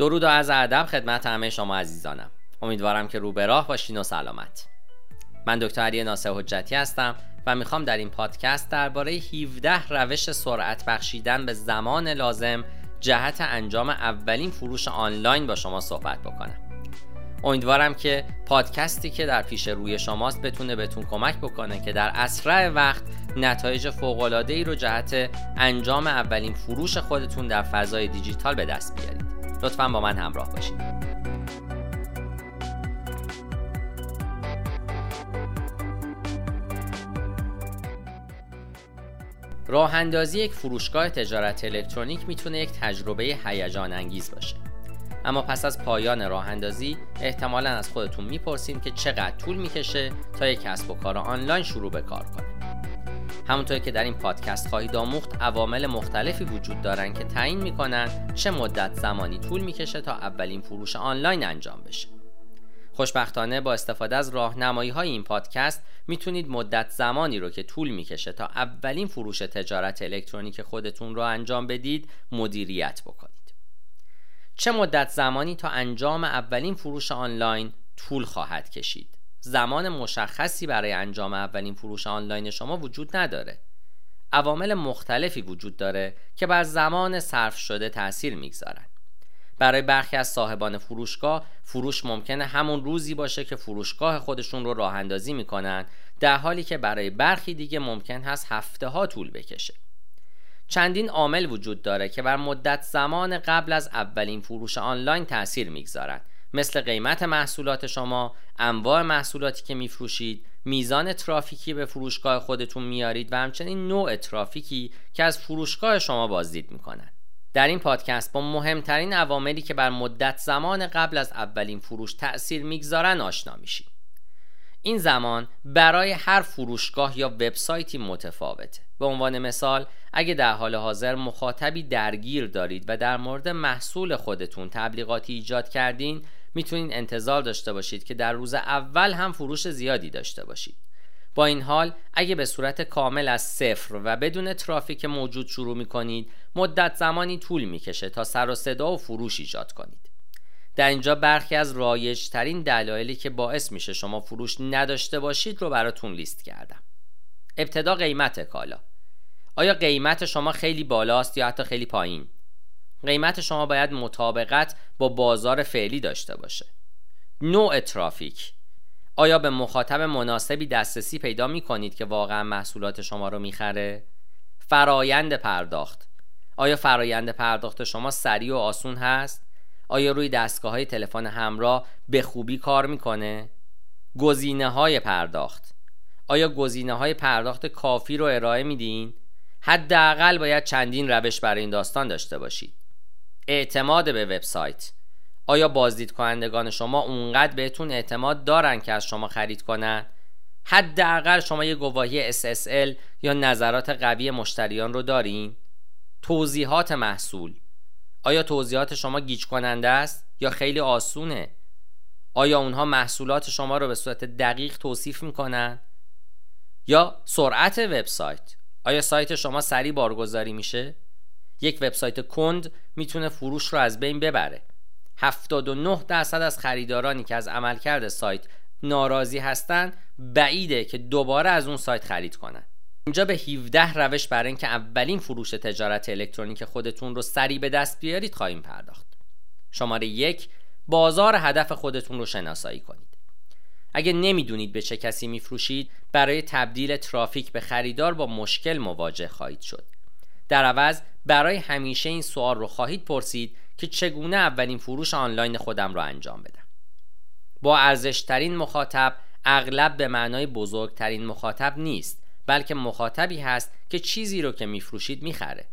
درود و از ادب خدمت همه شما عزیزانم. امیدوارم که رو به راه باشین و سلامت. من دکتر علی ناصر حجتی هستم و می‌خوام در این پادکست درباره 17 روش سرعت بخشیدن به زمان لازم جهت انجام اولین فروش آنلاین با شما صحبت بکنم. امیدوارم که پادکستی که در پیش روی شماست بتونه بهتون کمک بکنه که در اسرع وقت نتایج فوق‌العاده ای رو جهت انجام اولین فروش خودتون در فضای دیجیتال به دست بیارید. لطفا با من همراه باشید راه اندازی یک فروشگاه تجارت الکترونیک می‌تونه یک تجربه هیجان انگیز باشه. اما پس از پایان راه اندازی احتمالا از خودتون می‌پرسیم که چقدر طول می‌کشه تا یک کسب و کار آنلاین شروع به کار کنه. همونطور که در این پادکست خواهید آموخت عوامل مختلفی وجود دارن که تعیین می‌کنن چه مدت زمانی طول می‌کشه تا اولین فروش آنلاین انجام بشه. خوشبختانه با استفاده از راهنمایی های این پادکست می‌تونید مدت زمانی رو که طول می‌کشه تا اولین فروش تجارت الکترونیک خودتون رو انجام بدید مدیریت بکنید. چه مدت زمانی تا انجام اولین فروش آنلاین طول خواهد کشید؟ زمان مشخصی برای انجام اولین فروش آنلاین شما وجود نداره. عوامل مختلفی وجود داره که بر زمان صرف شده تاثیر می‌گذارن. برای برخی از صاحبان فروشگاه فروش ممکنه همون روزی باشه که فروشگاه خودشون رو راه اندازی می‌کنن در حالی که برای برخی دیگه ممکن هست هفته ها طول بکشه. چندین عامل وجود داره که بر مدت زمان قبل از اولین فروش آنلاین تاثیر می‌گذارند مثل قیمت محصولات شما، انواع محصولاتی که میفروشید، میزان ترافیکی به فروشگاه خودتون میارید و همچنین نوع ترافیکی که از فروشگاه شما بازدید می‌کنند. در این پادکست با مهمترین عواملی که بر مدت زمان قبل از اولین فروش تأثیر می‌گذارن آشنا میشید. این زمان برای هر فروشگاه یا وبسایتی متفاوته. به عنوان مثال اگه در حال حاضر مخاطبی درگیر دارید و در مورد محصول خودتون تبلیغاتی ایجاد کردین می‌تونید انتظار داشته باشید که در روز اول هم فروش زیادی داشته باشید. با این حال اگه به صورت کامل از صفر و بدون ترافیک موجود شروع می‌کنید مدت زمانی طول می‌کشه تا سر و صدا و فروش ایجاد کنید. در اینجا برخی از رایجترین دلایلی که باعث میشه شما فروش نداشته باشید رو براتون لیست کردم. ابتدا قیمت کالا. آیا قیمت شما خیلی بالاست یا حتی خیلی پایین؟ قیمت شما باید مطابقت با بازار فعلی داشته باشه نوع ترافیک آیا به مخاطب مناسبی دسترسی پیدا می کنید که واقعا محصولات شما رو می‌خره؟ فرایند پرداخت آیا فرایند پرداخت شما سریع و آسون هست؟ آیا روی دستگاه های تلفن همراه به خوبی کار می‌کنه؟ گزینه های پرداخت آیا گزینه های پرداخت کافی رو ارائه میدین؟ حداقل باید چندین روش برای این داستان داشته باشید. اعتماد به وبسایت آیا بازدید کنندگان شما اونقدر بهتون اعتماد دارن که از شما خرید کنن؟ حداقل شما یه گواهی SSL یا نظرات قوی مشتریان رو دارین؟ توضیحات محصول آیا توضیحات شما گیج کننده است یا خیلی آسونه؟ آیا اونها محصولات شما رو به صورت دقیق توصیف می‌کنن؟ یا سرعت وبسایت آیا سایت شما سریع بارگذاری میشه؟ یک وبسایت کند می‌تونه فروش رو از بین ببره. 79 درصد از خریدارانی که از عملکرد سایت ناراضی هستند بعیده که دوباره از اون سایت خرید کنن. اینجا به 17 روش برای اینکه اولین فروش تجارت الکترونیک خودتون رو سریع به دست بیارید خواهیم پرداخت. شماره یک بازار هدف خودتون رو شناسایی کنید. اگه نمی‌دونید به چه کسی میفروشید برای تبدیل ترافیک به خریدار با مشکل مواجه خواهید شد. در عوض برای همیشه این سوال رو خواهید پرسید که چگونه اولین فروش آنلاین خودم را انجام بدم. با ارزشترین مخاطب اغلب به معنای بزرگترین مخاطب نیست بلکه مخاطبی هست که چیزی رو که میفروشید می‌خره.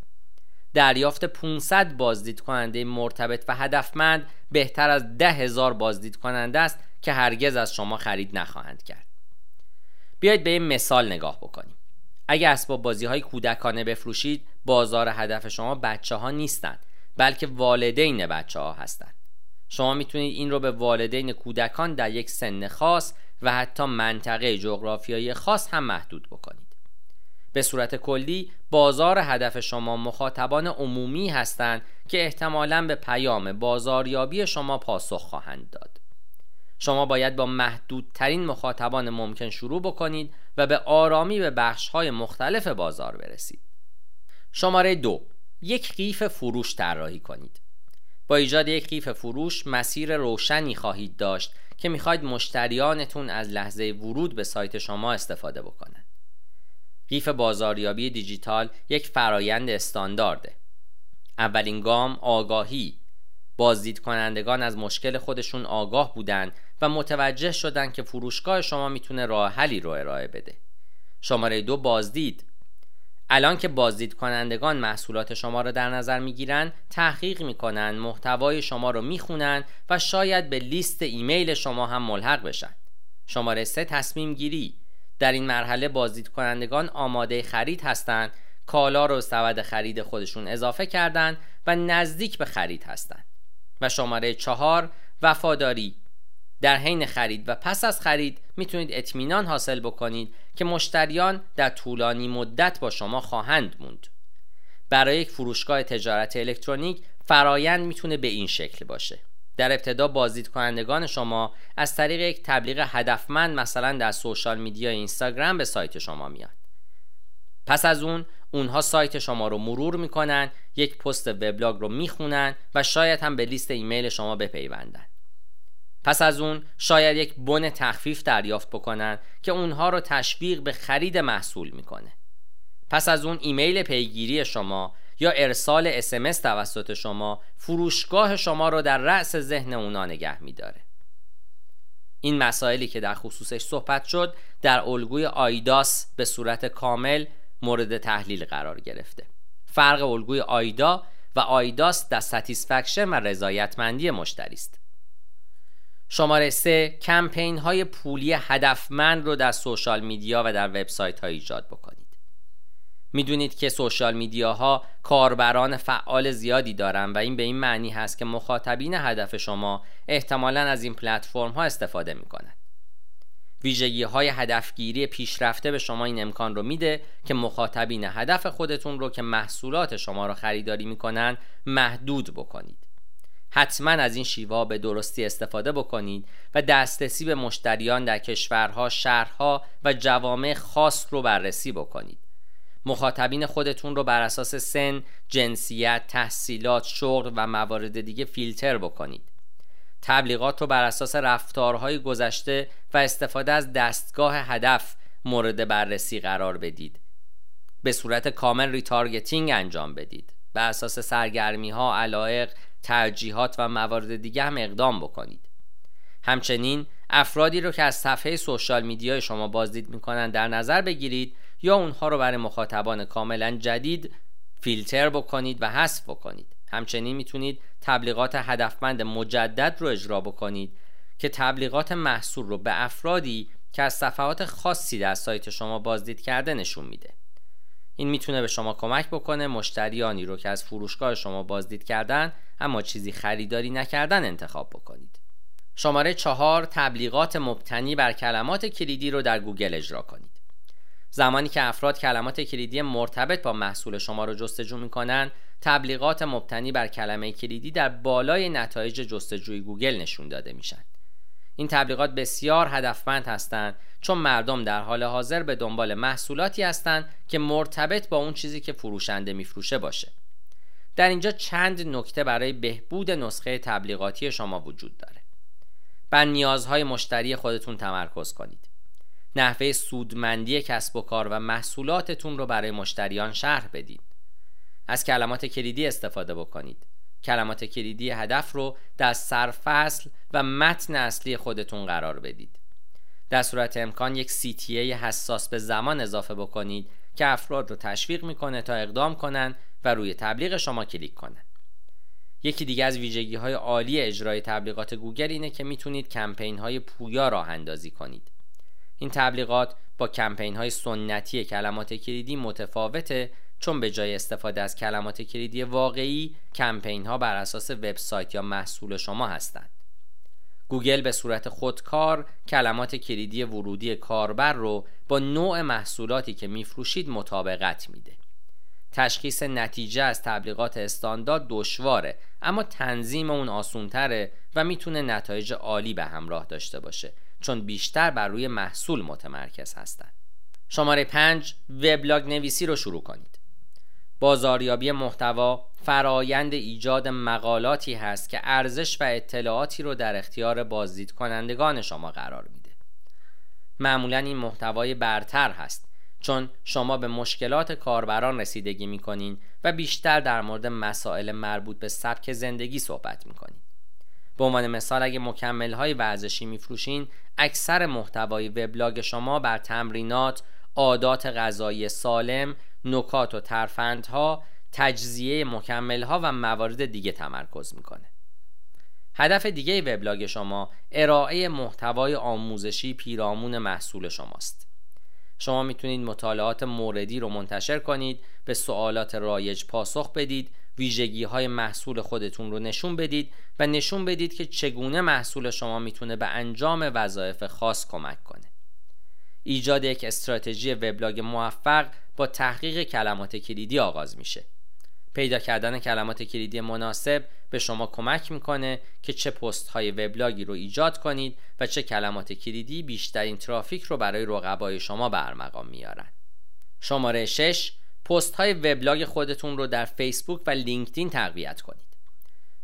دریافت 500 بازدید کننده مرتبط و هدفمند بهتر از ده هزار بازدید کننده است که هرگز از شما خرید نخواهند کرد. بیایید به این مثال نگاه بکنیم. اگر اسباب بازی های کودکانه بفروشید بازار هدف شما بچه ها نیستند بلکه والدین بچه ها هستند شما می‌تونید این رو به والدین کودکان در یک سن خاص و حتی منطقه جغرافیایی خاص هم محدود بکنید به صورت کلی بازار هدف شما مخاطبان عمومی هستند که احتمالاً به پیام بازاریابی شما پاسخ خواهند داد. شما باید با محدودترین مخاطبان ممکن شروع بکنید و به آرامی به بخشهای مختلف بازار برسید. شماره دو یک قیف فروش طراحی کنید. با ایجاد یک قیف فروش مسیر روشنی خواهید داشت که می‌خواید مشتریانتون از لحظه ورود به سایت شما استفاده بکنند. قیف بازاریابی دیجیتال یک فرایند استاندارده. اولین گام آگاهی بازدید کنندگان از مشکل خودشون آگاه بودند و متوجه شدند که فروشگاه شما می‌تونه راه حلی رو ارائه بده. شماره دو بازدید الان که بازدید کنندگان محصولات شما را در نظر می‌گیرند تحقیق می‌کنن محتوای شما رو می‌خونن و شاید به لیست ایمیل شما هم ملحق بشن. شماره سه تصمیم گیری. در این مرحله بازدید کنندگان آماده خرید هستند کالا رو سبد خرید خودشون اضافه کردند و نزدیک به خرید هستند. و شماره چهار وفاداری. در حین خرید و پس از خرید می‌تونید اطمینان حاصل بکنید که مشتریان در طولانی مدت با شما خواهند موند. برای یک فروشگاه تجارت الکترونیک فرایند می‌تونه به این شکل باشه. در ابتدا بازدید کنندگان شما از طریق یک تبلیغ هدفمند مثلا در سوشال میدیا اینستاگرام به سایت شما میاد پس از اون اونها سایت شما رو مرور می‌کنن یک پست وبلاگ رو می‌خونن و شاید هم به لیست ایمیل شما بپیوندن. پس از اون شاید یک بن تخفیف دریافت بکنن که اونها رو تشویق به خرید محصول می‌کنه. پس از اون ایمیل پیگیری شما یا ارسال اسمس توسط شما فروشگاه شما رو در رأس ذهن اونا نگه میداره. این مسائلی که در خصوصش صحبت شد در الگوی آیداس به صورت کامل مورد تحلیل قرار گرفته. فرق الگوی آیدا و آیداس در satisfaction و رضایتمندی مشتری است شماره سه کمپین های پولی هدفمند رو در social media و در وبسایت ها ایجاد بکنید. می‌دونید که social media ها کاربران فعال زیادی دارن و این به این معنی هست که مخاطبین هدف شما احتمالا از این پلتفرم ها استفاده می‌کنند ویژگی های هدفگیری پیشرفته به شما این امکان رو میده که مخاطبین هدف خودتون رو که محصولات شما رو خریداری می‌کنن محدود بکنید. حتما از این شیوا به درستی استفاده بکنید و دسترسی به مشتریان در کشورها، شهرها و جوامع خاص رو بررسی بکنید. مخاطبین خودتون رو بر اساس سن، جنسیت، تحصیلات، شغل و موارد دیگه فیلتر بکنید. تبلیغات رو بر اساس رفتارهای گذشته و استفاده از دستگاه هدف مورد بررسی قرار بدید. به صورت کامل retargeting انجام بدید. بر اساس سرگرمی ها، علایق ترجیحات و موارد دیگه هم اقدام بکنید. همچنین افرادی رو که از صفحه social media شما بازدید می‌کنن در نظر بگیرید یا اونها رو برای مخاطبان کاملا جدید فیلتر بکنید و حذف بکنید. همچنین می‌تونید تبلیغات هدفمند مجدد رو اجرا بکنید که تبلیغات محصول رو به افرادی که از صفحات خاصی در سایت شما بازدید کرده نشون میده. این می‌تونه به شما کمک بکنه مشتریانی رو که از فروشگاه شما بازدید کردن اما چیزی خریداری نکردن انتخاب بکنید. شماره چهار تبلیغات مبتنی بر کلمات کلیدی رو در گوگل اجرا کنید. زمانی که افراد کلمات کلیدی مرتبط با محصول شما رو جستجو می‌کنن تبلیغات مبتنی بر کلمه کلیدی در بالای نتایج جستجوی گوگل نشون داده میشن. این تبلیغات بسیار هدفمند هستند چون مردم در حال حاضر به دنبال محصولاتی هستند که مرتبط با اون چیزی که فروشنده میفروشه باشه. در اینجا چند نکته برای بهبود نسخه تبلیغاتی شما وجود داره. بر نیازهای مشتری خودتون تمرکز کنید. نحوه سودمندی کسب و کار و محصولاتتون رو برای مشتریان شرح بدید. از کلمات کلیدی استفاده بکنید. کلمات کلیدی هدف رو در سرفصل و متن اصلی خودتون قرار بدید در صورت امکان یک CTA حساس به زمان اضافه بکنید که افراد رو تشویق می‌کنه تا اقدام کنند و روی تبلیغ شما کلیک کنند. یکی دیگه از ویژگی های عالی اجرای تبلیغات گوگل اینه که می‌تونید کمپین های پویا راه اندازی کنید. این تبلیغات با کمپین های سنتی کلمات کلیدی متفاوته چون به جای استفاده از کلمات کلیدی واقعی کمپین ها بر اساس وبسایت یا محصول شما هستند. گوگل به صورت خودکار کلمات کلیدی ورودی کاربر رو با نوع محصولاتی که میفروشید مطابقت میده تشخیص نتیجه از تبلیغات استاندارد دشواره اما تنظیم اون آسونتره و می‌تونه نتایج عالی به همراه داشته باشه چون بیشتر بر روی محصول متمرکز هستند. شماره 5 وبلاگ نویسی رو شروع کنید. بازاریابی محتوا فرایند ایجاد مقالاتی هست که ارزش و اطلاعاتی رو در اختیار بازدید کنندگان شما قرار میده. معمولا این محتوای برتر هست چون شما به مشکلات کاربران رسیدگی می‌کنین و بیشتر در مورد مسائل مربوط به سبک زندگی صحبت می‌کنین. به عنوان مثال اگه مکمل های ورزشی میفروشین اکثر محتوای وبلاگ شما بر تمرینات، عادات غذایی سالم، نکات و ترفندها، تجزیه مکمل ها و موارد دیگه تمرکز می‌کنه. هدف دیگه وبلاگ شما ارائه محتوای آموزشی پیرامون محصول شماست. شما می‌تونید مطالعات موردی رو منتشر کنید، به سوالات رایج پاسخ بدید ویژگی های محصول خودتون رو نشون بدید و نشون بدید که چگونه محصول شما می‌تونه به انجام وظایف خاص کمک کنه. ایجاد یک استراتژی وبلاگ موفق با تحقیق کلمات کلیدی آغاز میشه. پیدا کردن کلمات کلیدی مناسب به شما کمک می‌کنه که چه پست های وبلاگی رو ایجاد کنید و چه کلمات کلیدی بیشترین ترافیک رو برای رقبای شما برمقام میارن. شماره 6 پست های وبلاگ خودتون رو در فیسبوک و لینکدین تقویت کنید.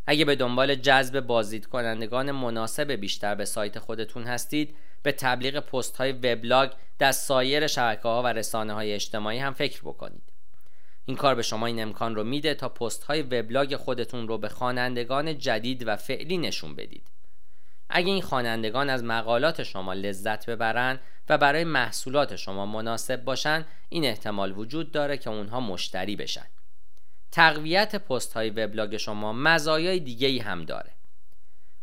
اگه به دنبال جذب بازدید کنندگان مناسب بیشتر به سایت خودتون هستید، به تبلیغ پست های وبلاگ در سایر شبکه ها و رسانه های اجتماعی هم فکر بکنید. این کار به شما این امکان رو میده تا پست های وبلاگ خودتون رو به خوانندگان جدید و فعلی نشون بدید. اگه این خوانندگان از مقالات شما لذت ببرن و برای محصولات شما مناسب باشن این احتمال وجود داره که اونها مشتری بشن تقویت پست های وبلاگ شما مزایای دیگه ای هم داره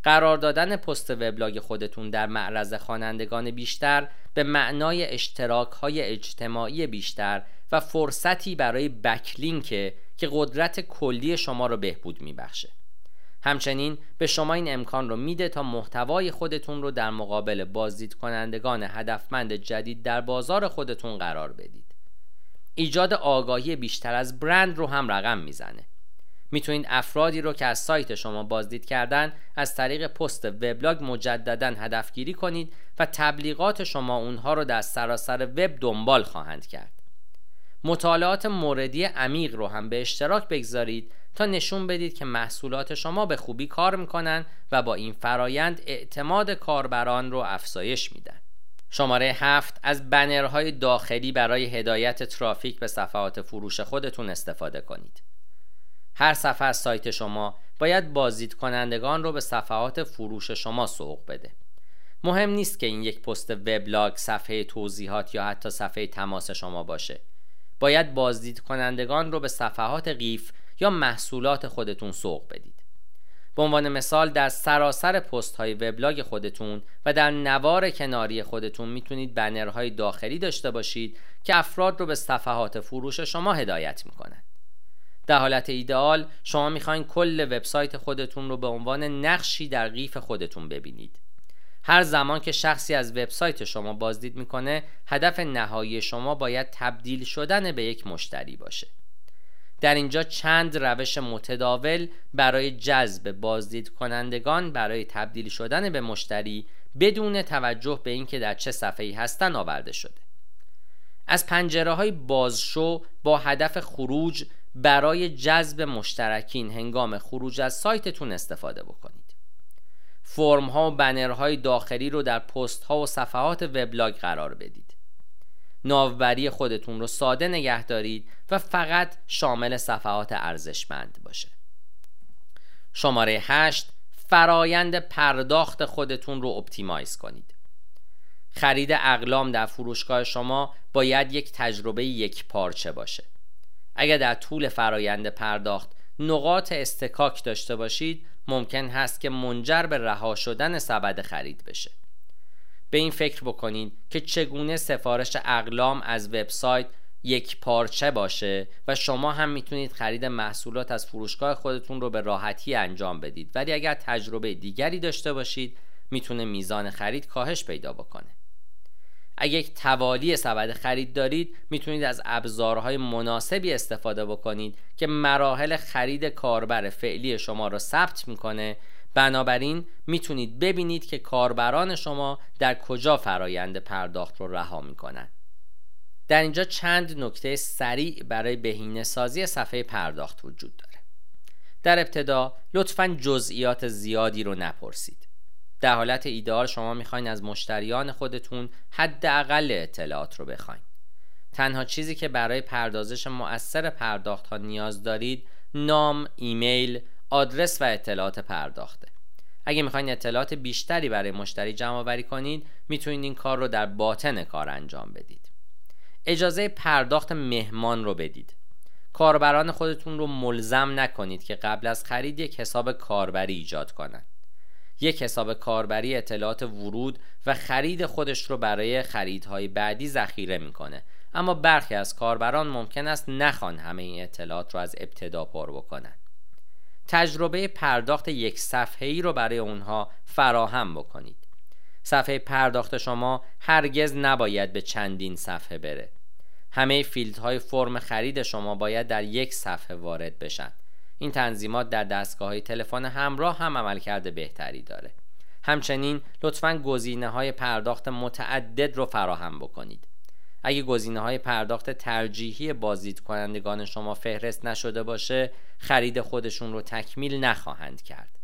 قرار دادن پست وبلاگ خودتون در معرض خوانندگان بیشتر به معنای اشتراک های اجتماعی بیشتر و فرصتی برای بکلینکه که قدرت کلی شما رو بهبود میبخشه همچنین به شما این امکان رو میده تا محتوای خودتون رو در مقابل بازدید کنندگان هدفمند جدید در بازار خودتون قرار بدید. ایجاد آگاهی بیشتر از برند رو هم رقم می‌زنه. می‌تونید افرادی رو که از سایت شما بازدید کردن از طریق پست وبلاگ مجددا هدفگیری کنید و تبلیغات شما اونها رو در سراسر وب دنبال خواهند کرد. مطالعات موردی عمیق رو هم به اشتراک بگذارید تا نشون بدید که محصولات شما به خوبی کار می‌کنن و با این فرایند اعتماد کاربران رو افزایش میدن. شماره هفت از بنرهای داخلی برای هدایت ترافیک به صفحات فروش خودتون استفاده کنید. هر صفحه از سایت شما باید بازدید کنندگان رو به صفحات فروش شما سوق بده. مهم نیست که این یک پست وبلاگ، صفحه توضیحات یا حتی صفحه تماس شما باشه. باید بازدید کنندگان رو به صفحات قیف یا محصولات خودتون سوق بدید به عنوان مثال در سراسر پست های وبلاگ خودتون و در نوار کناری خودتون می‌تونید بنرهای داخلی داشته باشید که افراد رو به صفحات فروش شما هدایت می‌کنند در حالت ایدئال شما می‌خواین کل وبسایت خودتون رو به عنوان نقشی در قیف خودتون ببینید. هر زمان که شخصی از وبسایت شما بازدید می‌کنه هدف نهایی شما باید تبدیل شدن به یک مشتری باشه. در اینجا چند روش متداول برای جذب بازدید کنندگان برای تبدیل شدن به مشتری بدون توجه به اینکه در چه صفحه‌ای هستن آورده شده. از پنجره های بازشو با هدف خروج برای جذب مشترکین هنگام خروج از سایتتون استفاده بکنید. فرم ها و بنرهای داخلی رو در پست ها و صفحات وبلاگ قرار بدید. ناوبری خودتون رو ساده نگه دارید و فقط شامل صفحات ارزشمند باشه. شماره 8 فرایند پرداخت خودتون رو optimize کنید. خرید اقلام در فروشگاه شما باید یک تجربه یک پارچه باشه. اگر در طول فرایند پرداخت نقاط استکاک داشته باشید ممکن هست که منجر به رها شدن سبد خرید بشه. به این فکر بکنید که چگونه سفارش اقلام از وبسایت یک پارچه باشه و شما هم می‌تونید خرید محصولات از فروشگاه خودتون رو به راحتی انجام بدید. ولی اگر تجربه دیگری داشته باشید می‌تونه میزان خرید کاهش پیدا بکنه. اگه یک توالی سبد خرید دارید می‌تونید از ابزارهای مناسبی استفاده بکنید که مراحل خرید کاربر فعلی شما را ثبت می‌کنه. بنابراین می‌تونید ببینید که کاربران شما در کجا فرایند پرداخت رو رها می‌کنن. در اینجا چند نکته سریع برای بهینه سازی صفحه پرداخت وجود داره. در ابتدا لطفا جزئیات زیادی رو نپرسید. در حالت ایدئال شما می‌خواین از مشتریان خودتون حداقل اطلاعات رو بخواین. تنها چیزی که برای پردازش مؤثر پرداخت ها نیاز دارید نام، ایمیل، آدرس و اطلاعات پرداخته. اگه می‌خواین اطلاعات بیشتری برای مشتری جمع آوری کنید می‌تونید این کار رو در باطن کار انجام بدید. اجازه پرداخت مهمان رو بدید. کاربران خودتون رو ملزم نکنید که قبل از خرید یک حساب کاربری ایجاد کنند یک حساب کاربری اطلاعات ورود و خرید خودش رو برای خریدهای بعدی ذخیره می‌کنه. اما برخی از کاربران ممکن است نخوان همه این اطلاعات رو از ابتدا پر بکنن. تجربه پرداخت یک صفحه ای رو برای اونها فراهم بکنید. صفحه پرداخت شما هرگز نباید به چندین صفحه بره. همه فیلدهای فرم خرید شما باید در یک صفحه وارد بشن. این تنظیمات در دستگاه های تلفن همراه هم عملکرد بهتری داره. همچنین لطفا گزینه های پرداخت متعدد رو فراهم بکنید. اگه گزینه های پرداخت ترجیحی بازدید کنندگان شما فهرست نشده باشه خرید خودشون رو تکمیل نخواهند کرد.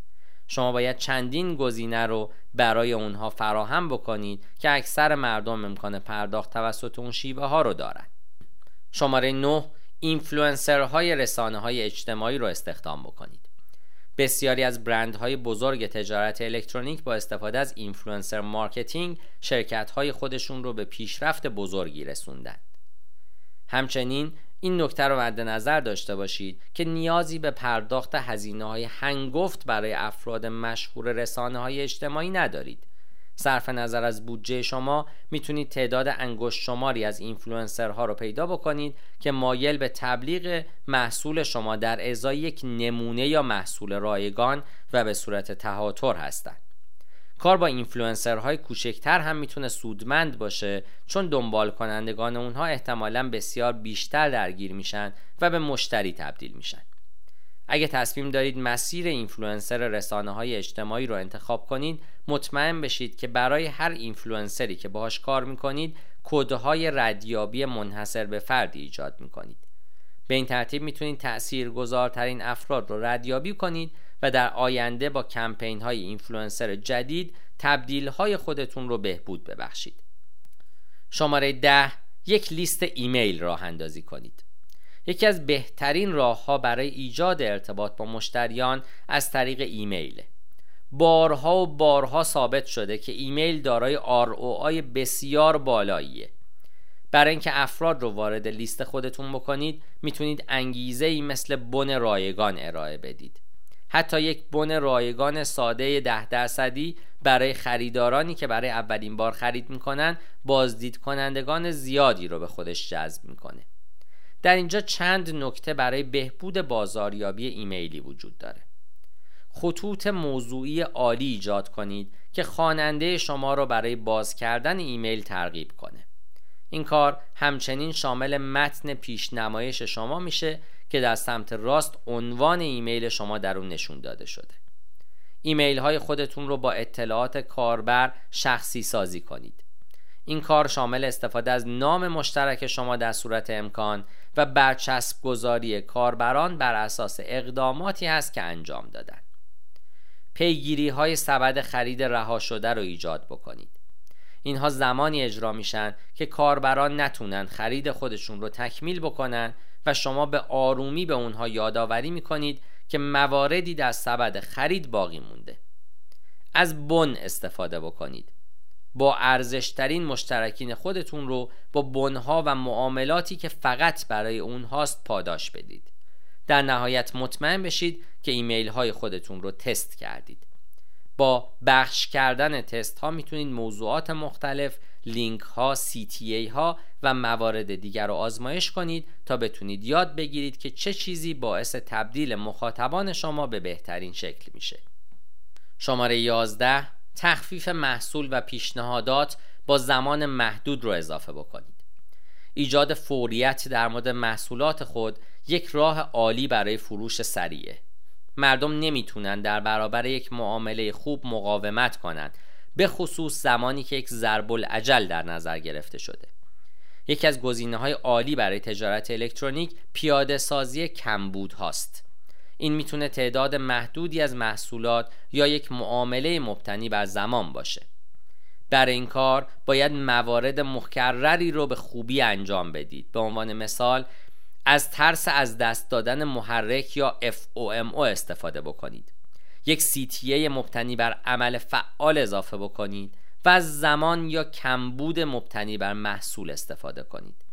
شما باید چندین گزینه رو برای اونها فراهم بکنید که اکثر مردم امکان پرداخت توسط اون شیوه ها رو دارند شماره 9 اینفلوئنسرهای رسانه های اجتماعی رو استخدام بکنید. بسیاری از برندهای بزرگ تجارت الکترونیک با استفاده از influencer marketing شرکت های خودشون رو به پیشرفت بزرگی رسوندن. همچنین این نکته رو مد نظر داشته باشید که نیازی به پرداخت هزینه های هنگفت برای افراد مشهور رسانه های اجتماعی ندارید. صرف نظر از بودجه شما می‌تونید تعداد انگشت شماری از اینفلوئنسرها رو پیدا بکنید که مایل به تبلیغ محصول شما در ازای یک نمونه یا محصول رایگان و به صورت تهاتر هستند. کار با اینفلوئنسرهای کوچکتر هم می‌تونه سودمند باشه چون دنبال کنندگان اونها احتمالا بسیار بیشتر درگیر میشن و به مشتری تبدیل میشن. اگه تصمیم دارید مسیر اینفلوئنسر رسانه های اجتماعی رو انتخاب کنید مطمئن بشید که برای هر اینفلوئنسری که باهاش کار می‌کنید کدهای ردیابی منحصر به فردی ایجاد می‌کنید. به این ترتیب می‌تونید تأثیر گذارترین افراد رو ردیابی کنید و در آینده با کمپین های اینفلوئنسر جدید تبدیل های خودتون رو بهبود ببخشید. شماره ده یک لیست ایمیل راه اندازی کنید. یکی از بهترین راه ها برای ایجاد ارتباط با مشتریان از طریق ایمیله بارها و بارها ثابت شده که ایمیل دارای ROI بسیار بالاییه. برای اینکه افراد رو وارد لیست خودتون بکنید می‌تونید انگیزه ای مثل بن رایگان ارائه بدید. حتی یک بن رایگان ساده ده درصدی برای خریدارانی که برای اولین بار خرید می‌کنن بازدید کنندگان زیادی رو به خودش جذب می‌کنه. در اینجا چند نکته برای بهبود بازاریابی ایمیلی وجود داره. خطوط موضوعی عالی ایجاد کنید که خواننده شما را برای باز کردن ایمیل ترغیب کنه. این کار همچنین شامل متن پیشنمایش شما میشه که در سمت راست عنوان ایمیل شما در اون نشون داده شده. ایمیل های خودتون رو با اطلاعات کاربر شخصی سازی کنید. این کار شامل استفاده از نام مشترک شما در صورت امکان و برچسب گذاری کاربران بر اساس اقداماتی هست که انجام دادن. پیگیری های سبد خرید رها شده رو ایجاد بکنید. اینها زمانی اجرا میشن که کاربران نتونن خرید خودشون رو تکمیل بکنن و شما به آرومی به اونها یادآوری می‌کنید که مواردی در سبد خرید باقی مونده. از بن استفاده بکنید. با ارزشترین مشترکین خودتون رو با بنها و معاملاتی که فقط برای اونهاست پاداش بدید. در نهایت مطمئن بشید که ایمیل های خودتون رو تست کردید. با بخش کردن تست ها می‌تونید موضوعات مختلف لینک ها CTA ها و موارد دیگر رو آزمایش کنید تا بتونید یاد بگیرید که چه چیزی باعث تبدیل مخاطبان شما به بهترین شکل میشه. شماره 11 تخفیف محصول و پیشنهادات با زمان محدود رو اضافه بکنید. ایجاد فوریت در مورد محصولات خود یک راه عالی برای فروش سریعه. مردم نمی‌تونن در برابر یک معامله خوب مقاومت کنند به خصوص زمانی که یک ضرب العجل در نظر گرفته شده. یکی از گزینه های عالی برای تجارت الکترونیک پیاده سازی کمبود هاست. این می‌تونه تعداد محدودی از محصولات یا یک معامله مبتنی بر زمان باشه. برای این کار باید موارد مکرری رو به خوبی انجام بدید. به عنوان مثال از ترس از دست دادن محرک یا FOMO استفاده بکنید. یک CTA مبتنی بر عمل فعال اضافه بکنید و از زمان یا کمبود مبتنی بر محصول استفاده کنید.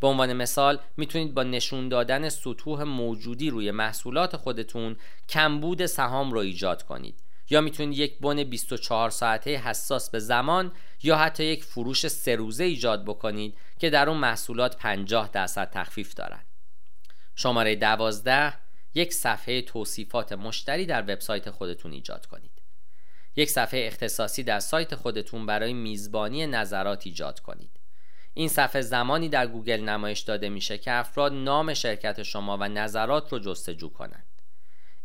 به عنوان مثال می‌تونید با نشون دادن سطوح موجودی روی محصولات خودتون کمبود سهام رو ایجاد کنید یا می‌تونید یک بن 24 ساعته حساس به زمان یا حتی یک فروش سه روزه ایجاد بکنید که در اون محصولات 50 درصد تخفیف دارند. شماره 12 یک صفحه توصیفات مشتری در وبسایت خودتون ایجاد کنید. یک صفحه اختصاصی در سایت خودتون برای میزبانی نظرات ایجاد کنید. این صفحه زمانی در گوگل نمایش داده میشه که افراد نام شرکت شما و نظرات رو جستجو کنند.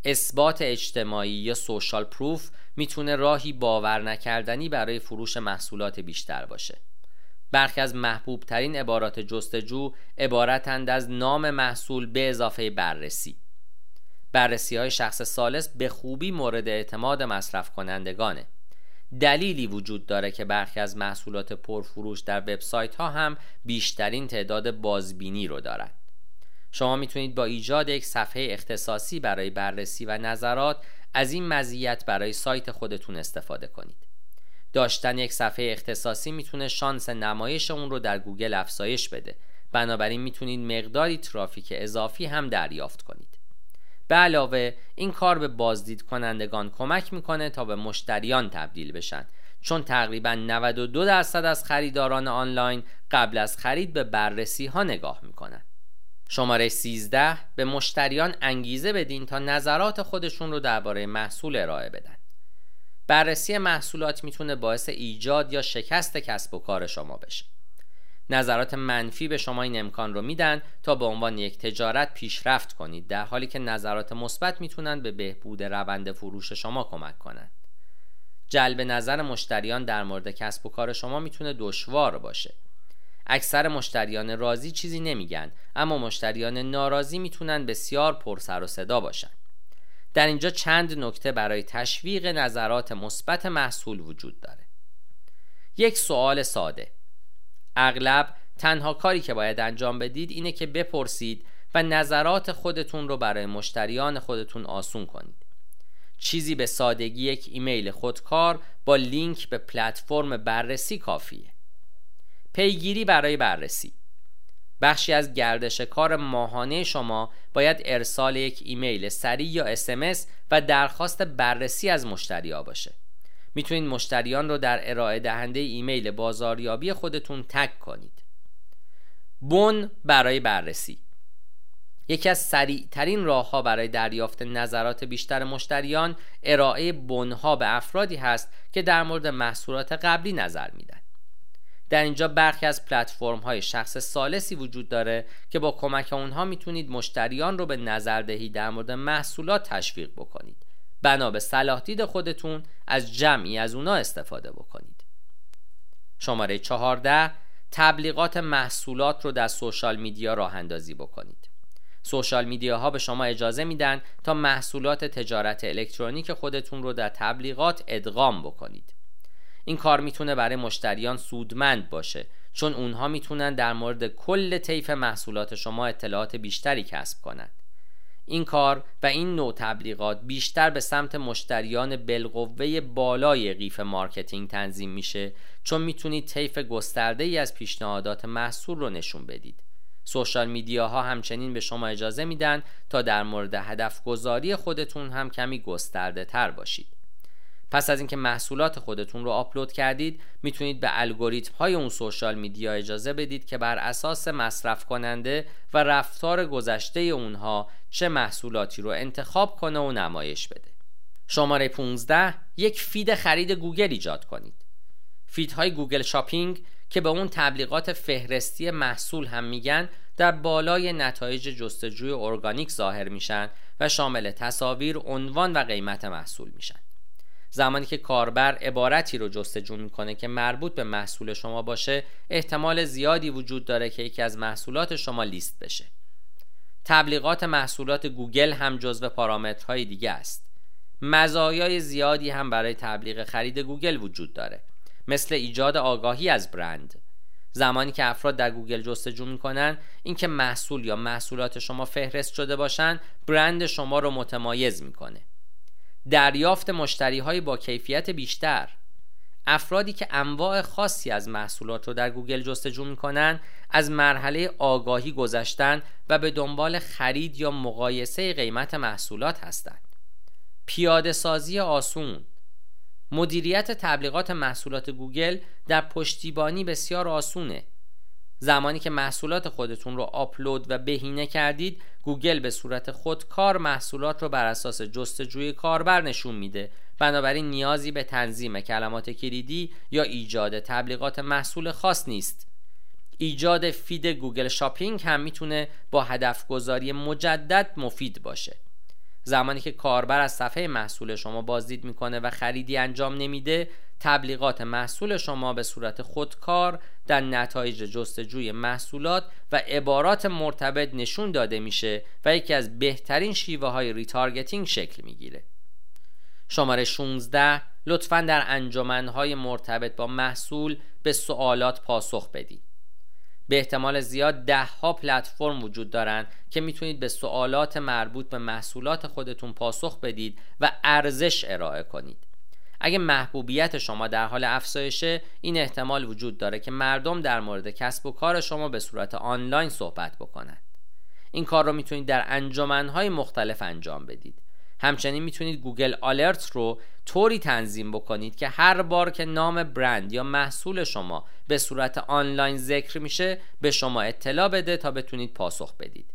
اثبات اجتماعی یا سوشال پروف می‌تونه راهی باور نکردنی برای فروش محصولات بیشتر باشه. برخی از محبوب ترین عبارات جستجو عبارتند از نام محصول به اضافه بررسی. بررسی های شخص سالس به خوبی مورد اعتماد مصرف کنندگانه. دلیلی وجود داره که برخی از محصولات پرفروش در وبسایت ها هم بیشترین تعداد بازبینی رو دارند. شما می‌تونید با ایجاد یک صفحه اختصاصی برای بررسی و نظرات از این مزیت برای سایت خودتون استفاده کنید. داشتن یک صفحه اختصاصی می‌تونه شانس نمایش اون رو در گوگل افزایش بده. بنابراین می‌تونید مقداری ترافیک اضافی هم دریافت کنید. به علاوه این کار به بازدید کنندگان کمک می‌کنه تا به مشتریان تبدیل بشن چون تقریبا 92 درصد از خریداران آنلاین قبل از خرید به بررسی ها نگاه می‌کنن. شماره 13 به مشتریان انگیزه بدین تا نظرات خودشون رو درباره محصول ارائه بدن. بررسی محصولات می‌تونه باعث ایجاد یا شکست کسب و کار شما بشه. نظرات منفی به شما این امکان رو میدن تا به عنوان یک تجارت پیشرفت کنید در حالی که نظرات مثبت می‌تونن به بهبود روند فروش شما کمک کنند. جلب نظر مشتریان در مورد کسب و کار شما می‌تونه دشوار باشه. اکثر مشتریان راضی چیزی نمیگن اما مشتریان ناراضی می‌تونن بسیار پر سر و صدا باشن. در اینجا چند نکته برای تشویق نظرات مثبت محصول وجود داره. یک سوال ساده. اغلب تنها کاری که باید انجام بدید اینه که بپرسید و نظرات خودتون رو برای مشتریان خودتون آسون کنید. چیزی به سادگی یک ایمیل خودکار با لینک به پلتفرم بررسی کافیه. پیگیری برای بررسی. بخشی از گردش کار ماهانه شما باید ارسال یک ایمیل سریع یا اسمس و درخواست بررسی از مشتریا باشه. می‌تونید مشتریان رو در ارائه دهنده ایمیل بازاریابی خودتون تک کنید. بون برای بررسی. یکی از سریع ترین راه ها برای دریافت نظرات بیشتر مشتریان ارائه بنها به افرادی هست که در مورد محصولات قبلی نظر میدن. در اینجا برخی از پلتفرم های شخص سالسی وجود داره که با کمک اونها می‌تونید مشتریان رو به نظردهی در مورد محصولات تشویق بکنید. بنا به صلاح دید خودتون از جمعی از اونا استفاده بکنید. شماره 14 تبلیغات محصولات رو در سوشال میدیا راه اندازی بکنید. سوشال میدیاها به شما اجازه میدن تا محصولات تجارت الکترونیک خودتون رو در تبلیغات ادغام بکنید. این کار می‌تونه برای مشتریان سودمند باشه چون اونها می‌تونن در مورد کل طیف محصولات شما اطلاعات بیشتری کسب کنند این کار و این نوع تبلیغات بیشتر به سمت مشتریان بالقوه بالای قیف marketing تنظیم میشه چون می‌تونید طیف گسترده ای از پیشنهادات محصول رو نشون بدید. social media ها همچنین به شما اجازه میدن تا در مورد هدف گذاری خودتون هم کمی گسترده تر باشید. پس از اینکه محصولات خودتون رو آپلود کردید می‌تونید به الگوریتم های اون social media اجازه بدید که بر اساس مصرف کننده و رفتار گذشته اونها چه محصولاتی رو انتخاب کنه و نمایش بده شماره 15 یک feed خرید گوگل ایجاد کنید. feed های Google Shopping که به اون تبلیغات فهرستی محصول هم میگن در بالای نتایج جستجوی ارگانیک ظاهر میشن و شامل تصاویر، عنوان و قیمت محصول میشن. زمانی که کاربر عبارتی رو جستجو می‌کنه که مربوط به محصول شما باشه احتمال زیادی وجود داره که یکی از محصولات شما لیست بشه. تبلیغات محصولات گوگل هم جزو پارامترهای دیگه است. مزایای زیادی هم برای تبلیغ خرید گوگل وجود داره مثل ایجاد آگاهی از برند. زمانی که افراد در گوگل جستجو می‌کنن اینکه محصول یا محصولات شما فهرست شده باشن برند شما رو متمایز می‌کنه. دریافت مشتری های با کیفیت بیشتر. افرادی که انواع خاصی از محصولات رو در گوگل جستجو می‌کنن از مرحله آگاهی گذشتن و به دنبال خرید یا مقایسه قیمت محصولات هستند. پیاده سازی آسون. مدیریت تبلیغات محصولات گوگل در پشتیبانی بسیار آسونه. زمانی که محصولات خودتون رو آپلود و بهینه کردید گوگل به صورت خودکار محصولات رو بر اساس جستجوی کاربر نشون میده. بنابراین نیازی به تنظیم کلمات کلیدی یا ایجاد تبلیغات محصول خاص نیست. ایجاد feed Google Shopping هم می‌تونه با هدف گذاری مجدد مفید باشه. زمانی که کاربر از صفحه محصول شما بازدید می‌کنه و خریدی انجام نمیده تبلیغات محصول شما به صورت خودکار در نتایج جستجوی محصولات و عبارات مرتبط نشون داده میشه و یکی از بهترین شیوه های retargeting شکل می‌گیره. شماره 16 لطفا در انجمنهای مرتبط با محصول به سوالات پاسخ بدید. به احتمال زیاد ده ها پلتفرم وجود دارند که می‌تونید به سوالات مربوط به محصولات خودتون پاسخ بدید و ارزش ارائه کنید. اگه محبوبیت شما در حال افزایشه این احتمال وجود داره که مردم در مورد کسب و کار شما به صورت آنلاین صحبت بکنند. این کار رو می‌تونید در انجمنهای مختلف انجام بدید. همچنین می‌تونید گوگل آلرت رو طوری تنظیم بکنید که هر بار که نام برند یا محصول شما به صورت آنلاین ذکر میشه به شما اطلاع بده تا بتونید پاسخ بدید.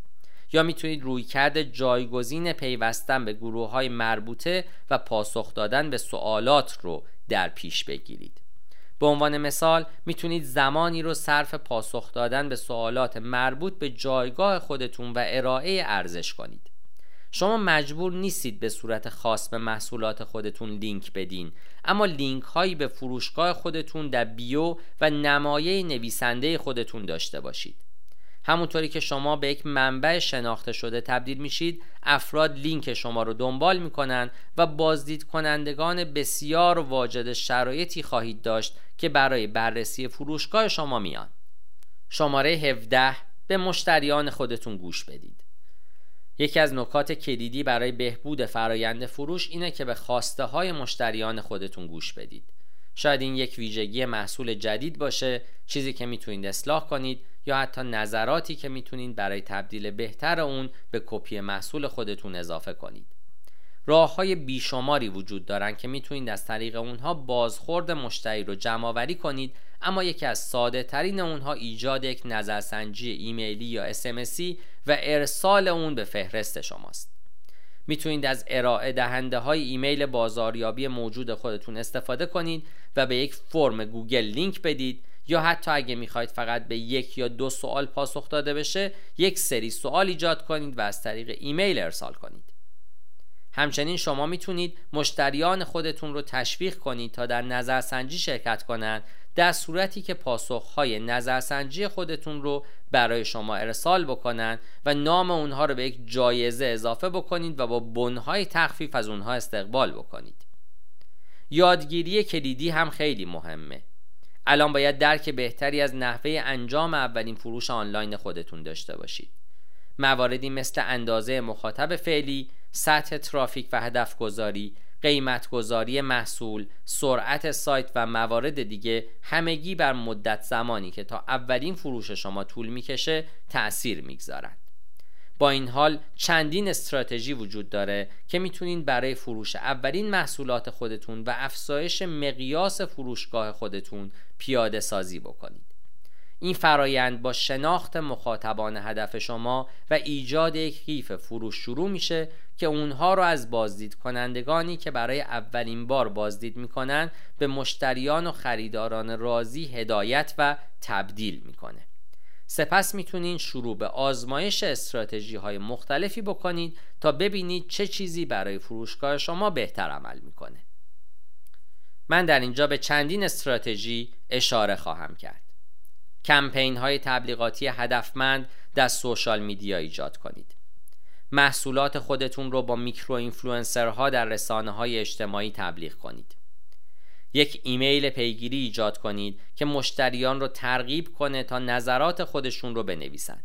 یا می‌تونید رویکرد جایگزین پیوستن به گروه های مربوطه و پاسخ دادن به سوالات رو در پیش بگیرید. به عنوان مثال می‌تونید زمانی رو صرف پاسخ دادن به سوالات مربوط به جایگاه خودتون و ارائه ارزش کنید. شما مجبور نیستید به صورت خاص به محصولات خودتون لینک بدین. اما لینک هایی به فروشگاه خودتون در بیو و نمایه نویسنده خودتون داشته باشید. همونطوری که شما به یک منبع شناخته شده تبدیل میشید افراد لینک شما رو دنبال می‌کنن و بازدید کنندگان بسیار واجد شرایطی خواهید داشت که برای بررسی فروشگاه شما میان. شماره 17 به مشتریان خودتون گوش بدید. یکی از نکات کلیدی برای بهبود فرایند فروش اینه که به خواسته های مشتریان خودتون گوش بدید. شاید این یک ویژگی محصول جدید باشه چیزی که می‌تونید اصلاح کنید یا حتی نظراتی که می‌تونید برای تبدیل بهتر اون به کپی محصول خودتون اضافه کنید. راه های بیشماری وجود دارن که می‌تونید از طریق اونها بازخورد مشتری رو جمع آوری کنید اما یکی از ساده ترین اونها ایجاد یک نظرسنجی ایمیلی یا اسمسی و ارسال اون به فهرست شماست. می‌تونید از ارائه دهنده های ایمیل بازاریابی موجود خودتون استفاده کنید و به یک فرم گوگل لینک بدید یا حتی اگه می‌خواید فقط به یک یا دو سوال پاسخ داده بشه یک سری سوال ایجاد کنید و از طریق ایمیل ارسال کنید. همچنین شما می‌تونید مشتریان خودتون رو تشویق کنید تا در نظرسنجی شرکت کنند در صورتی که پاسخهای نظرسنجی خودتون رو برای شما ارسال بکنن و نام اونها رو به یک جایزه اضافه بکنید و با بنهای تخفیف از اونها استقبال بکنید. یادگیری کلیدی هم خیلی مهمه. الان باید درک بهتری از نحوه انجام اولین فروش آنلاین خودتون داشته باشید. مواردی مثل اندازه مخاطب فعلی، سطح ترافیک و هدف گذاری، قیمت گذاری محصول، سرعت سایت و موارد دیگه همگی بر مدت زمانی که تا اولین فروش شما طول می‌کشه تأثیر می‌گذارند. با این حال چندین استراتژی وجود داره که می‌تونین برای فروش اولین محصولات خودتون و افزایش مقیاس فروشگاه خودتون پیاده سازی بکنید این فرایند با شناخت مخاطبان هدف شما و ایجاد یک قیف فروش شروع میشه که اونها رو از بازدید کنندگانی که برای اولین بار بازدید می‌کنن به مشتریان و خریداران راضی هدایت و تبدیل می‌کنه. سپس می‌تونین شروع به آزمایش استراتژی های مختلفی بکنید تا ببینید چه چیزی برای فروشگاه شما بهتر عمل می‌کنه. من در اینجا به چندین استراتژی اشاره خواهم کرد. کمپین های تبلیغاتی هدفمند در social media ایجاد کنید. محصولات خودتون رو با micro influencer ها در رسانه های اجتماعی تبلیغ کنید. یک ایمیل پیگیری ایجاد کنید که مشتریان رو ترغیب کنه تا نظرات خودشون رو بنویسند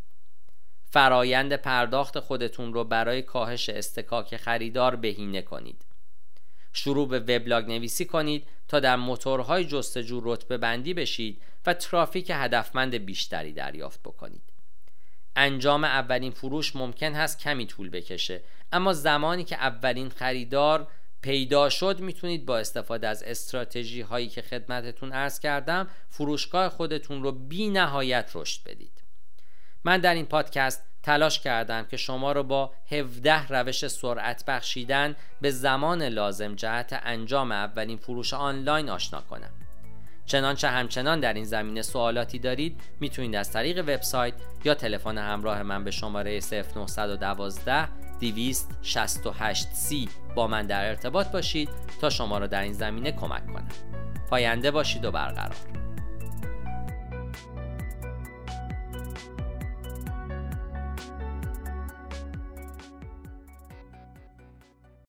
فرایند پرداخت خودتون رو برای کاهش اصطکاک خریدار بهینه کنید. شروع به وبلاگ نویسی کنید تا در موتورهای جستجو رتبه بندی بشید و ترافیک هدفمند بیشتری دریافت بکنید. انجام اولین فروش ممکن هست کمی طول بکشه اما زمانی که اولین خریدار پیدا شد می‌تونید با استفاده از استراتژی هایی که خدمتتون ارز کردم فروشگاه خودتون رو بی نهایت رشد بدید. من در این پادکست تلاش کردم که شما رو با 17 روش سرعت بخشیدن به زمان لازم جهت انجام اولین فروش آنلاین آشنا کنم. چنانچه همچنان در این زمینه سوالاتی دارید می‌تونید از طریق وبسایت یا تلفن همراه من به شماره 0912 268 c با من در ارتباط باشید تا شما را در این زمینه کمک کنم. پاینده باشید و برقرار.